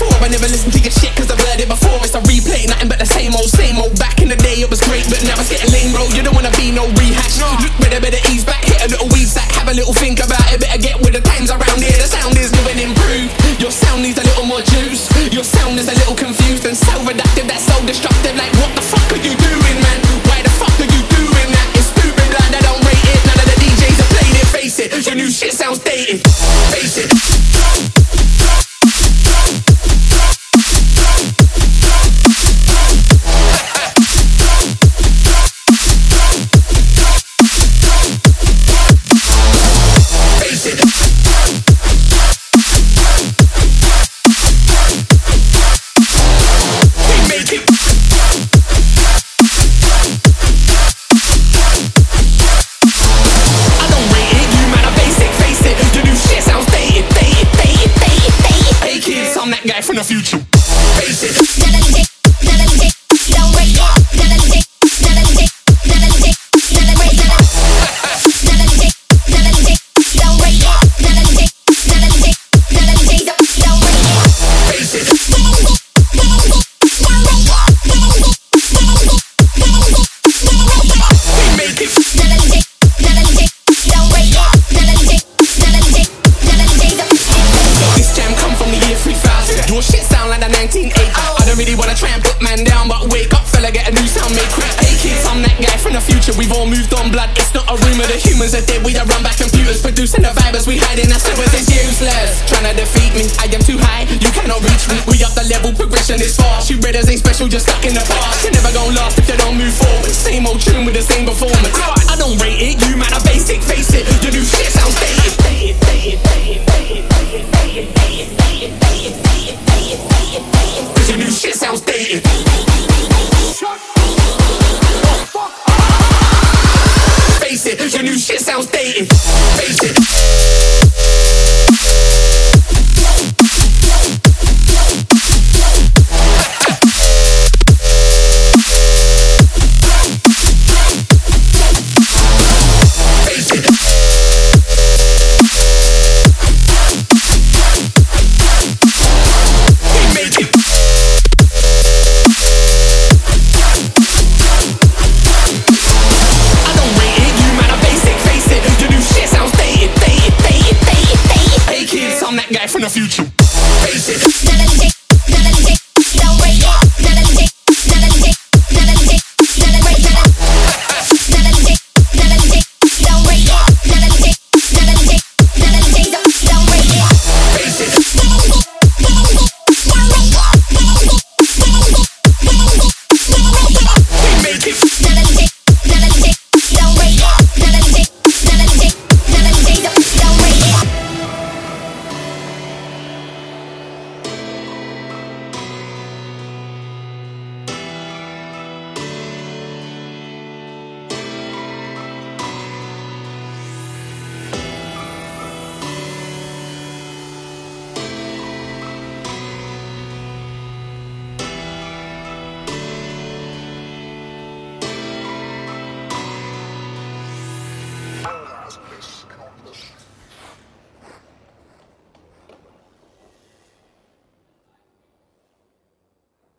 before. I never listened to your shit cause I've heard it before. It's a replay, nothing but the same old, same old. Back in the day it was great, but now it's getting lame, bro. You don't wanna be no rehash. Look better, better ease back, hit a little weave sack, have a little think about it, better get I'm that guy from the future. Really wanna try and put man down, but wake up, fella, get a new sound made quick. Hey kids, I'm that guy from the future. We've all moved on, blood. It's not a rumor. The humans are dead. We don't run back computers, producing the vibers. We hide in our slippers. It's useless. Trying to defeat me. I am too high. You cannot reach me. We up the level. Progression is fast. You readers ain't special, just stuck in the past. You're never gonna last if you don't move forward. Same old tune with the same performance. outdated. Face it.